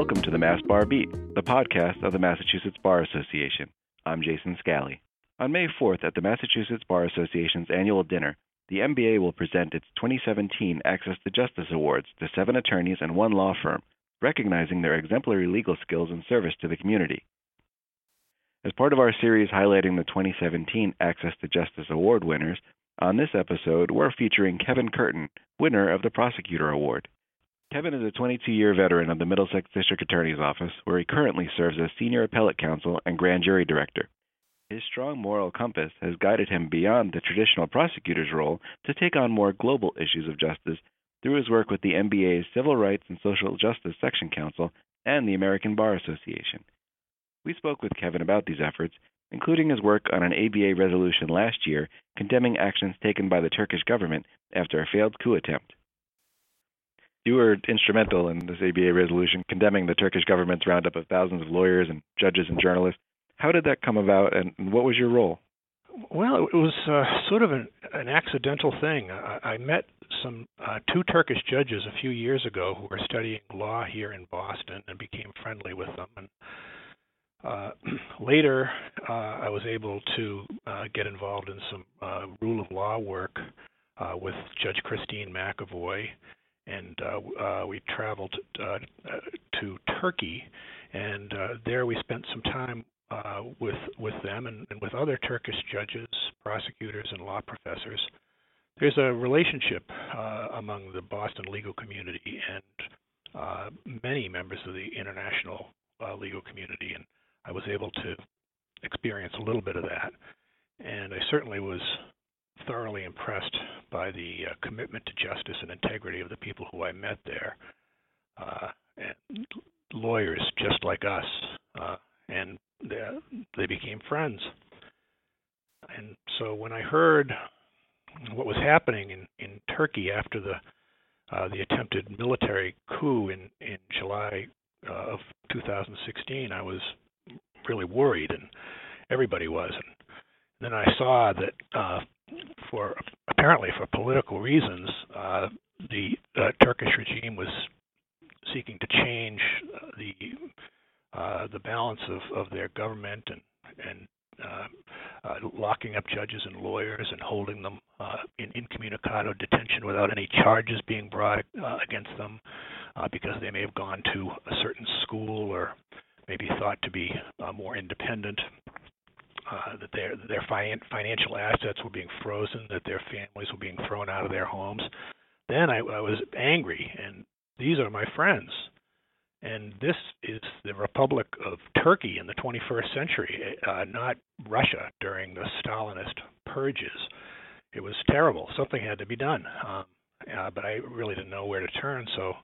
welcome to the Mass Bar Beat, the podcast of the Massachusetts Bar Association. I'm Jason Scally. On May 4th, at the Massachusetts Bar Association's annual dinner, the MBA will present its 2017 Access to Justice Awards to seven attorneys and one law firm, recognizing their exemplary legal skills and service to the community. As part of our series highlighting the 2017 Access to Justice Award winners, on this episode, we're featuring Kevin Curtin, winner of the Prosecutor Award. Kevin is a 22 year veteran of the Middlesex District Attorney's Office, where he currently serves as Senior Appellate Counsel and Grand Jury Director. His strong moral compass has guided him beyond the traditional prosecutor's role to take on more global issues of justice through his work with the MBA's Civil Rights and Social Justice Section Council and the American Bar Association. We spoke with Kevin about these efforts, including his work on an ABA resolution last year condemning actions taken by the Turkish government after a failed coup attempt. You were instrumental in this ABA resolution condemning the Turkish government's roundup of thousands of lawyers and judges and journalists. How did that come about, and what was your role? Well, it was uh, sort of an, an accidental thing. I, I met some uh, two Turkish judges a few years ago who were studying law here in Boston and became friendly with them. And uh, later, uh, I was able to uh, get involved in some uh, rule of law work uh, with Judge Christine McEvoy and uh, uh, we traveled uh, to Turkey, and there we spent some time with with them and, and with other Turkish judges, prosecutors, and law professors. There's a relationship among the Boston legal community and many members of the international legal community, and I was able to experience a little bit of that. And I certainly was thoroughly impressed by the uh, commitment to justice and integrity of the people who I met there, uh, and lawyers just like us, uh, and they, they became friends. And so when I heard what was happening in, in Turkey after the uh, the attempted military coup in in July uh, of 2016, I was really worried, and everybody was. And then I saw that uh, for apparently for political reasons, uh, the uh, Turkish regime was seeking to change the uh, the balance of, of their government and and uh, uh, locking up judges and lawyers and holding them uh, in incommunicado detention without any charges being brought against them because they may have gone to a certain school or maybe thought to be more independent that their their fi- financial assets were being frozen, that their families were being thrown out of their homes. Then I, I was angry, and these are my friends. And this is the Republic of Turkey in the 21st century, uh, not Russia during the Stalinist purges. It was terrible. Something had to be done, um, uh, but I really didn't know where to turn. So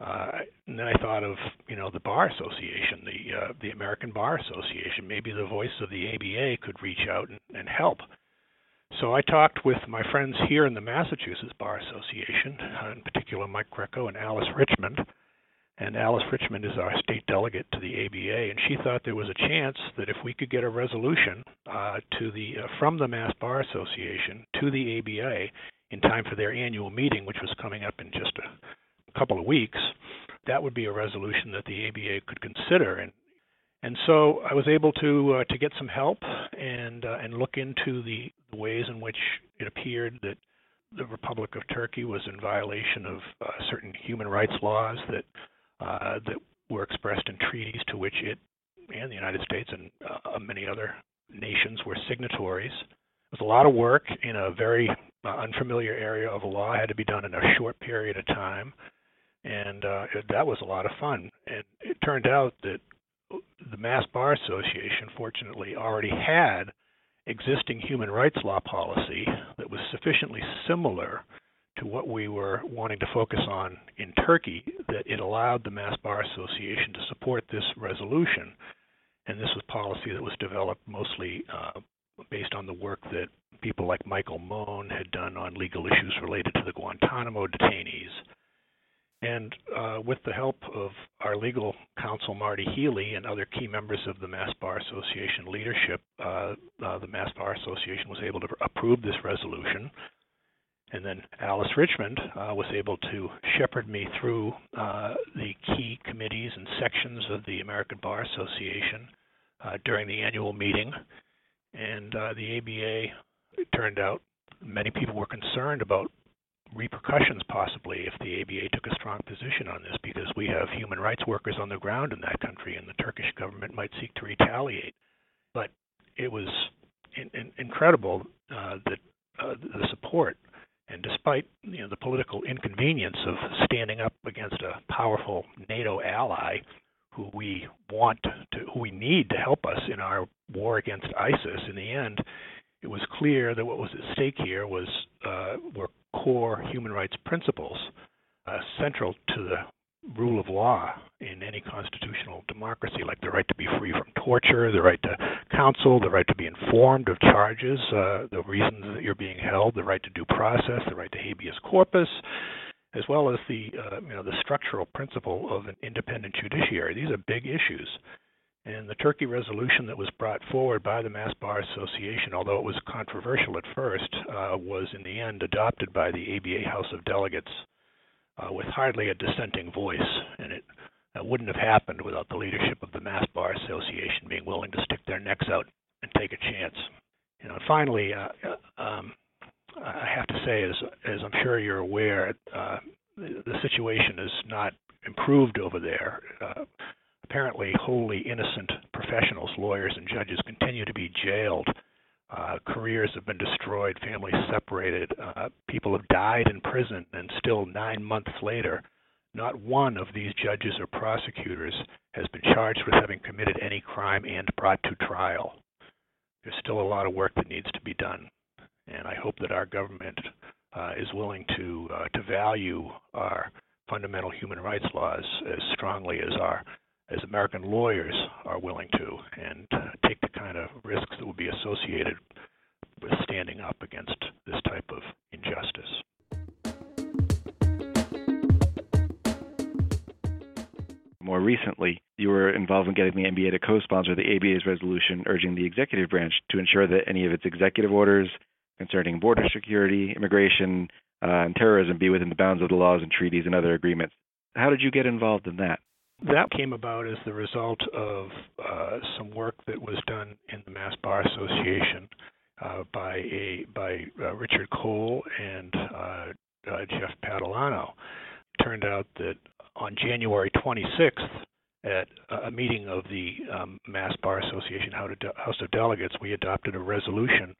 uh, and then I thought of you know the bar association, the uh, the American Bar Association. Maybe the voice of the ABA could reach out and, and help. So I talked with my friends here in the Massachusetts Bar Association, uh, in particular Mike Greco and Alice Richmond. And Alice Richmond is our state delegate to the ABA, and she thought there was a chance that if we could get a resolution uh, to the uh, from the Mass Bar Association to the ABA in time for their annual meeting, which was coming up in just a couple of weeks, that would be a resolution that the ABA could consider. And and so I was able to uh, to get some help and uh, and look into the, ways in which it appeared that the Republic of Turkey was in violation of uh, certain human rights laws that uh, that were expressed in treaties to which it and the United States and uh, many other nations were signatories. It was a lot of work in a very uh, unfamiliar area of law. It had to be done in a short period of time and uh, it, that was a lot of fun. And it turned out that the Mass Bar Association, fortunately, already had existing human rights law policy that was sufficiently similar to what we were wanting to focus on in Turkey that it allowed the Mass Bar Association to support this resolution. And this was policy that was developed mostly uh, based on the work that people like Michael Mone had done on legal issues related to the Guantanamo detainees and uh, with the help of our legal counsel, Marty Healy, and other key members of the Mass Bar Association leadership, uh, uh, the Mass Bar Association was able to approve this resolution. And then Alice Richmond uh, was able to shepherd me through uh, the key committees and sections of the American Bar Association uh, during the annual meeting. And the ABA, it turned out, many people were concerned about repercussions possibly if the ABA took a strong position on this because we have human rights workers on the ground in that country and the Turkish government might seek to retaliate. But it was in, in, incredible uh, that uh, the support and despite you know the political inconvenience of standing up against a powerful NATO ally who we want to who we need to help us in our war against ISIS in the end it was clear that what was at stake here was uh, were core human rights principles uh, central to the rule of law in any constitutional democracy, like the right to be free from torture, the right to counsel, the right to be informed of charges, uh, the reasons that you're being held, the right to due process, the right to habeas corpus, as well as the uh, you know the structural principle of an independent judiciary. These are big issues. And the Turkey resolution that was brought forward by the Mass Bar Association, although it was controversial at first, uh, was in the end adopted by the ABA House of Delegates uh, with hardly a dissenting voice, and it that wouldn't have happened without the leadership of the Mass Bar Association being willing to stick their necks out and take a chance. You know, finally, uh, uh, um, I have to say, as as I'm sure you're aware, uh, the, the situation is not improved over there. Uh, apparently, wholly innocent professionals, lawyers, and judges continue to be jailed uh, careers have been destroyed, families separated, uh, people have died in prison, and still nine months later, not one of these judges or prosecutors has been charged with having committed any crime and brought to trial. There's still a lot of work that needs to be done, and I hope that our government uh, is willing to uh, to value our fundamental human rights laws as strongly as our as American lawyers are willing to, and take the kind of risks that would be associated with standing up against this type of injustice. More recently, you were involved in getting the MBA to co sponsor the ABA's resolution urging the executive branch to ensure that any of its executive orders concerning border security, immigration, uh, and terrorism be within the bounds of the laws and treaties and other agreements. How did you get involved in that? That came about as the result of uh, some work that was done in the Mass Bar Association uh, by a by uh, Richard Cole and uh, uh, Jeff Catalano. It turned out that on January 26th, at a meeting of the um, Mass Bar Association House of Delegates, we adopted a resolution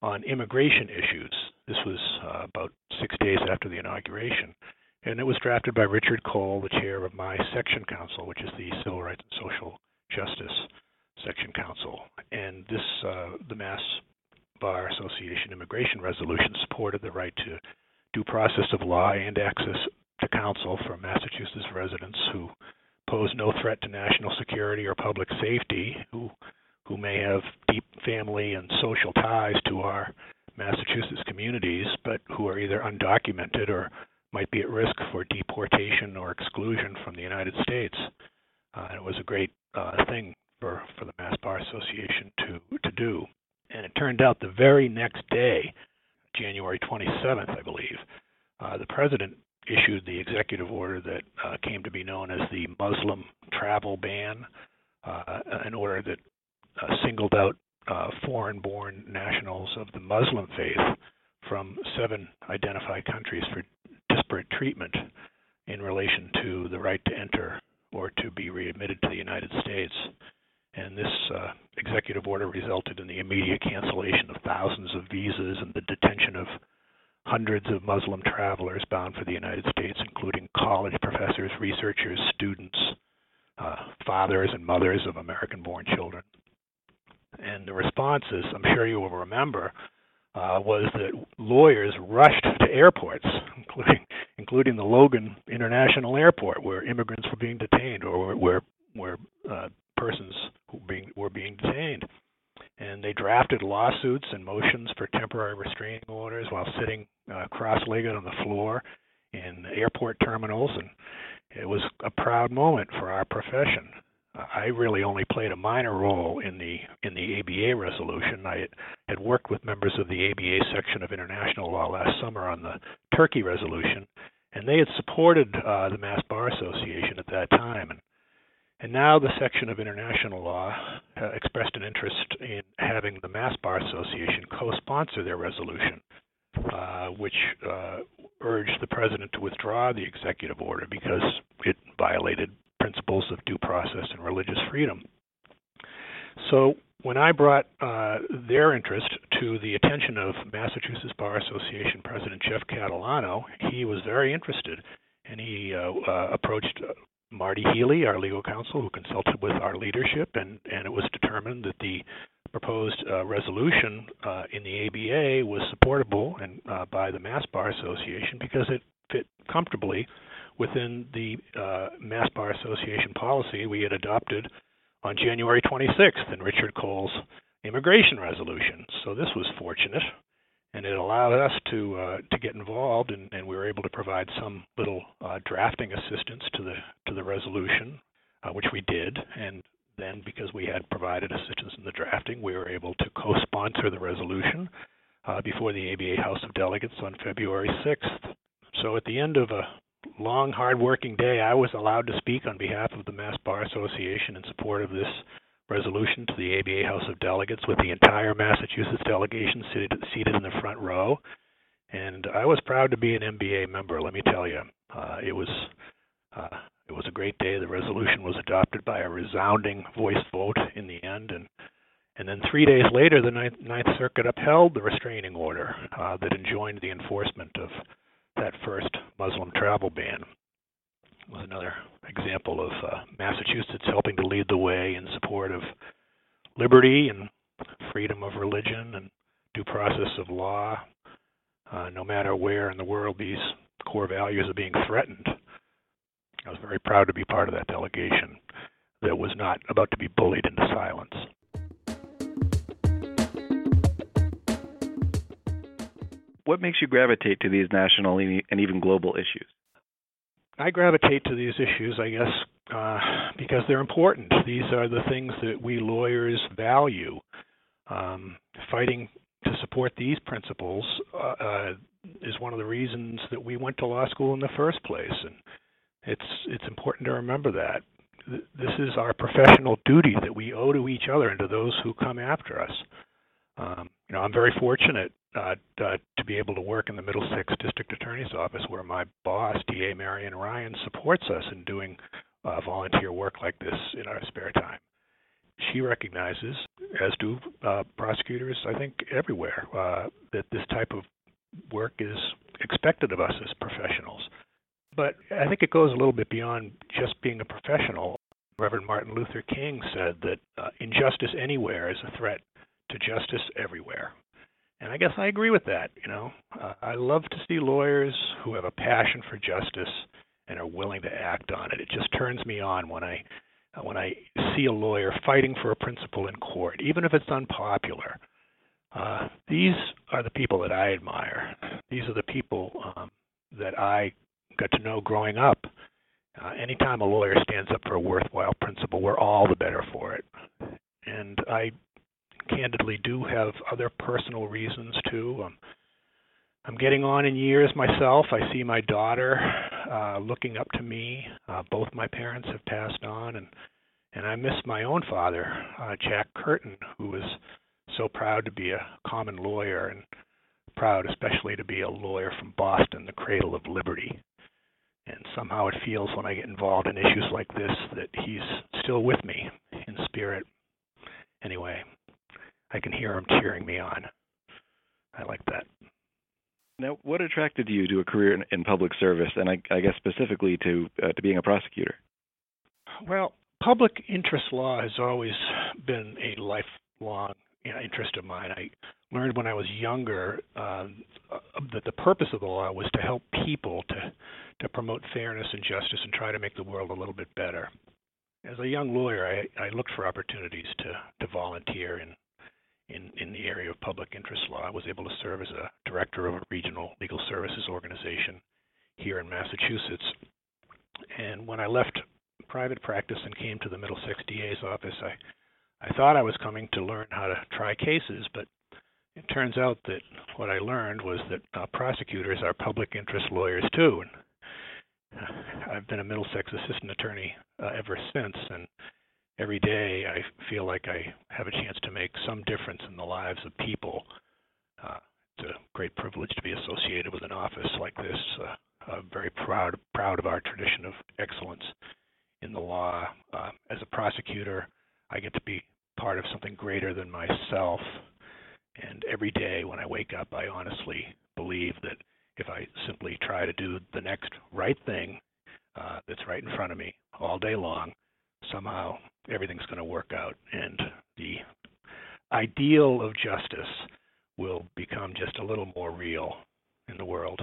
on immigration issues. This was uh, about six days after the inauguration and it was drafted by Richard Cole, the chair of my section council, which is the Civil Rights and Social Justice Section Council. And this, uh, the Mass Bar Association Immigration Resolution supported the right to due process of law and access to counsel for Massachusetts residents who pose no threat to national security or public safety, who who may have deep family and social ties to our Massachusetts communities, but who are either undocumented or might be at risk for deportation or exclusion from the United States. Uh, it was a great uh, thing for, for the Mass Bar Association to, to do. And it turned out the very next day, January 27th, I believe, uh, the president issued the executive order that uh, came to be known as the Muslim travel ban, uh, an order that uh, singled out uh, foreign born nationals of the Muslim faith from seven identified countries for disparate treatment in relation to the right to enter or to be readmitted to the United States. And this uh, executive order resulted in the immediate cancellation of thousands of visas and the detention of hundreds of Muslim travelers bound for the United States, including college professors, researchers, students, uh, fathers, and mothers of American born children. And the responses, I'm sure you will remember, uh, was that lawyers rushed to airports, including including the Logan International Airport, where immigrants were being detained, or where where uh, persons who were being were being detained, and they drafted lawsuits and motions for temporary restraining orders while sitting uh, cross-legged on the floor in airport terminals, and it was a proud moment for our profession. I really only played a minor role in the in the ABA resolution. I had worked with members of the ABA section of international law last summer on the Turkey resolution, and they had supported uh, the Mass Bar Association at that time. And, and now the section of international law uh, expressed an interest in having the Mass Bar Association co-sponsor their resolution, uh, which uh, urged the president to withdraw the executive order because it violated principles of due process and religious freedom. So when I brought uh, their interest to the attention of Massachusetts Bar Association President Jeff Catalano, he was very interested, and he uh, uh, approached uh, Marty Healy, our legal counsel, who consulted with our leadership, and, and it was determined that the proposed uh, resolution uh, in the ABA was supportable and by the Mass Bar Association because it fit comfortably within the uh, Mass Bar Association policy we had adopted on January 26th in Richard Cole's immigration resolution. So this was fortunate, and it allowed us to uh, to get involved, and, and, we were able to provide some little uh, drafting assistance to the to the resolution, uh, which we did, and then because we had provided assistance in the drafting, we were able to co-sponsor the resolution uh, before the ABA House of Delegates on February 6th. So at the end of a long, hard-working day, I was allowed to speak on behalf of the Mass Bar Association in support of this resolution to the ABA House of Delegates with the entire Massachusetts delegation seated, seated in the front row. And I was proud to be an MBA member, let me tell you. Uh, it was uh, it was a great day. The resolution was adopted by a resounding voice vote in the end, and and then three days later, the Ninth, Ninth Circuit upheld the restraining order uh, that enjoined the enforcement of that first Muslim travel ban was another example of uh, Massachusetts helping to lead the way in support of liberty and freedom of religion and due process of law, uh, no matter where in the world these core values are being threatened. I was very proud to be part of that delegation that was not about to be bullied into silence. What makes you gravitate to these national and even global issues? I gravitate to these issues, I guess, uh, because they're important. These are the things that we lawyers value. Um, fighting to support these principles uh, uh, is one of the reasons that we went to law school in the first place, and it's it's important to remember that this is our professional duty that we owe to each other and to those who come after us. Um, you know, I'm very fortunate uh, uh, to be able to work in the Middlesex District Attorney's Office, where my boss, DA Marian Ryan, supports us in doing uh, volunteer work like this in our spare time. She recognizes, as do uh, prosecutors, I think everywhere, uh, that this type of work is expected of us as professionals. But I think it goes a little bit beyond just being a professional. Reverend Martin Luther King said that uh, injustice anywhere is a threat to justice everywhere. And I guess I agree with that. You know, uh, I love to see lawyers who have a passion for justice and are willing to act on it. It just turns me on when I uh, when I see a lawyer fighting for a principle in court, even if it's unpopular. Uh, these are the people that I admire. These are the people um, that I got to know growing up. Uh, anytime a lawyer stands up for a worthwhile principle, we're all the better for it. And I candidly do have other personal reasons too. Um, I'm getting on in years myself. I see my daughter uh, looking up to me. Uh, both my parents have passed on, and and I miss my own father, uh, Jack Curtin, who was so proud to be a common lawyer and proud especially to be a lawyer from Boston, the cradle of liberty. And somehow it feels when I get involved in issues like this that he's still with me in spirit. Anyway, I can hear them cheering me on. I like that. Now, what attracted you to a career in, in public service, and I, I, guess specifically to uh, to being a prosecutor? Well, public interest law has always been a lifelong you know, interest of mine. I learned when I was younger uh, that the purpose of the law was to help people to to promote fairness and justice and try to make the world a little bit better. As a young lawyer, I, I looked for opportunities to to volunteer in in, in the area of public interest law. I was able to serve as a director of a regional legal services organization here in Massachusetts. And when I left private practice and came to the Middlesex DA's office, I I thought I was coming to learn how to try cases, but it turns out that what I learned was that uh, prosecutors are public interest lawyers too. And uh, I've been a Middlesex assistant attorney uh, ever since, and every day I feel like I have a chance to make some difference in the lives of people. Uh, it's a great privilege to be associated with an office like this. Uh, I'm very proud proud of our tradition of excellence in the law. Uh, as a prosecutor, I get to be part of something greater than myself. And every day when I wake up, I honestly believe that if I simply try to do the next right thing uh, that's right in front of me all day long, somehow everything's going to work out. And the ideal of justice will become just a little more real in the world.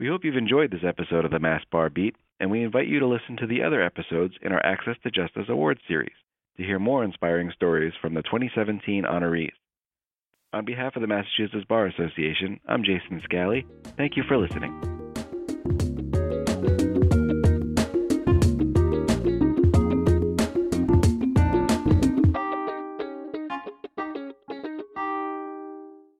We hope you've enjoyed this episode of the Mass Bar Beat, and we invite you to listen to the other episodes in our Access to Justice Awards series to hear more inspiring stories from the 2017 honorees. On behalf of the Massachusetts Bar Association, I'm Jason Scally. Thank you for listening.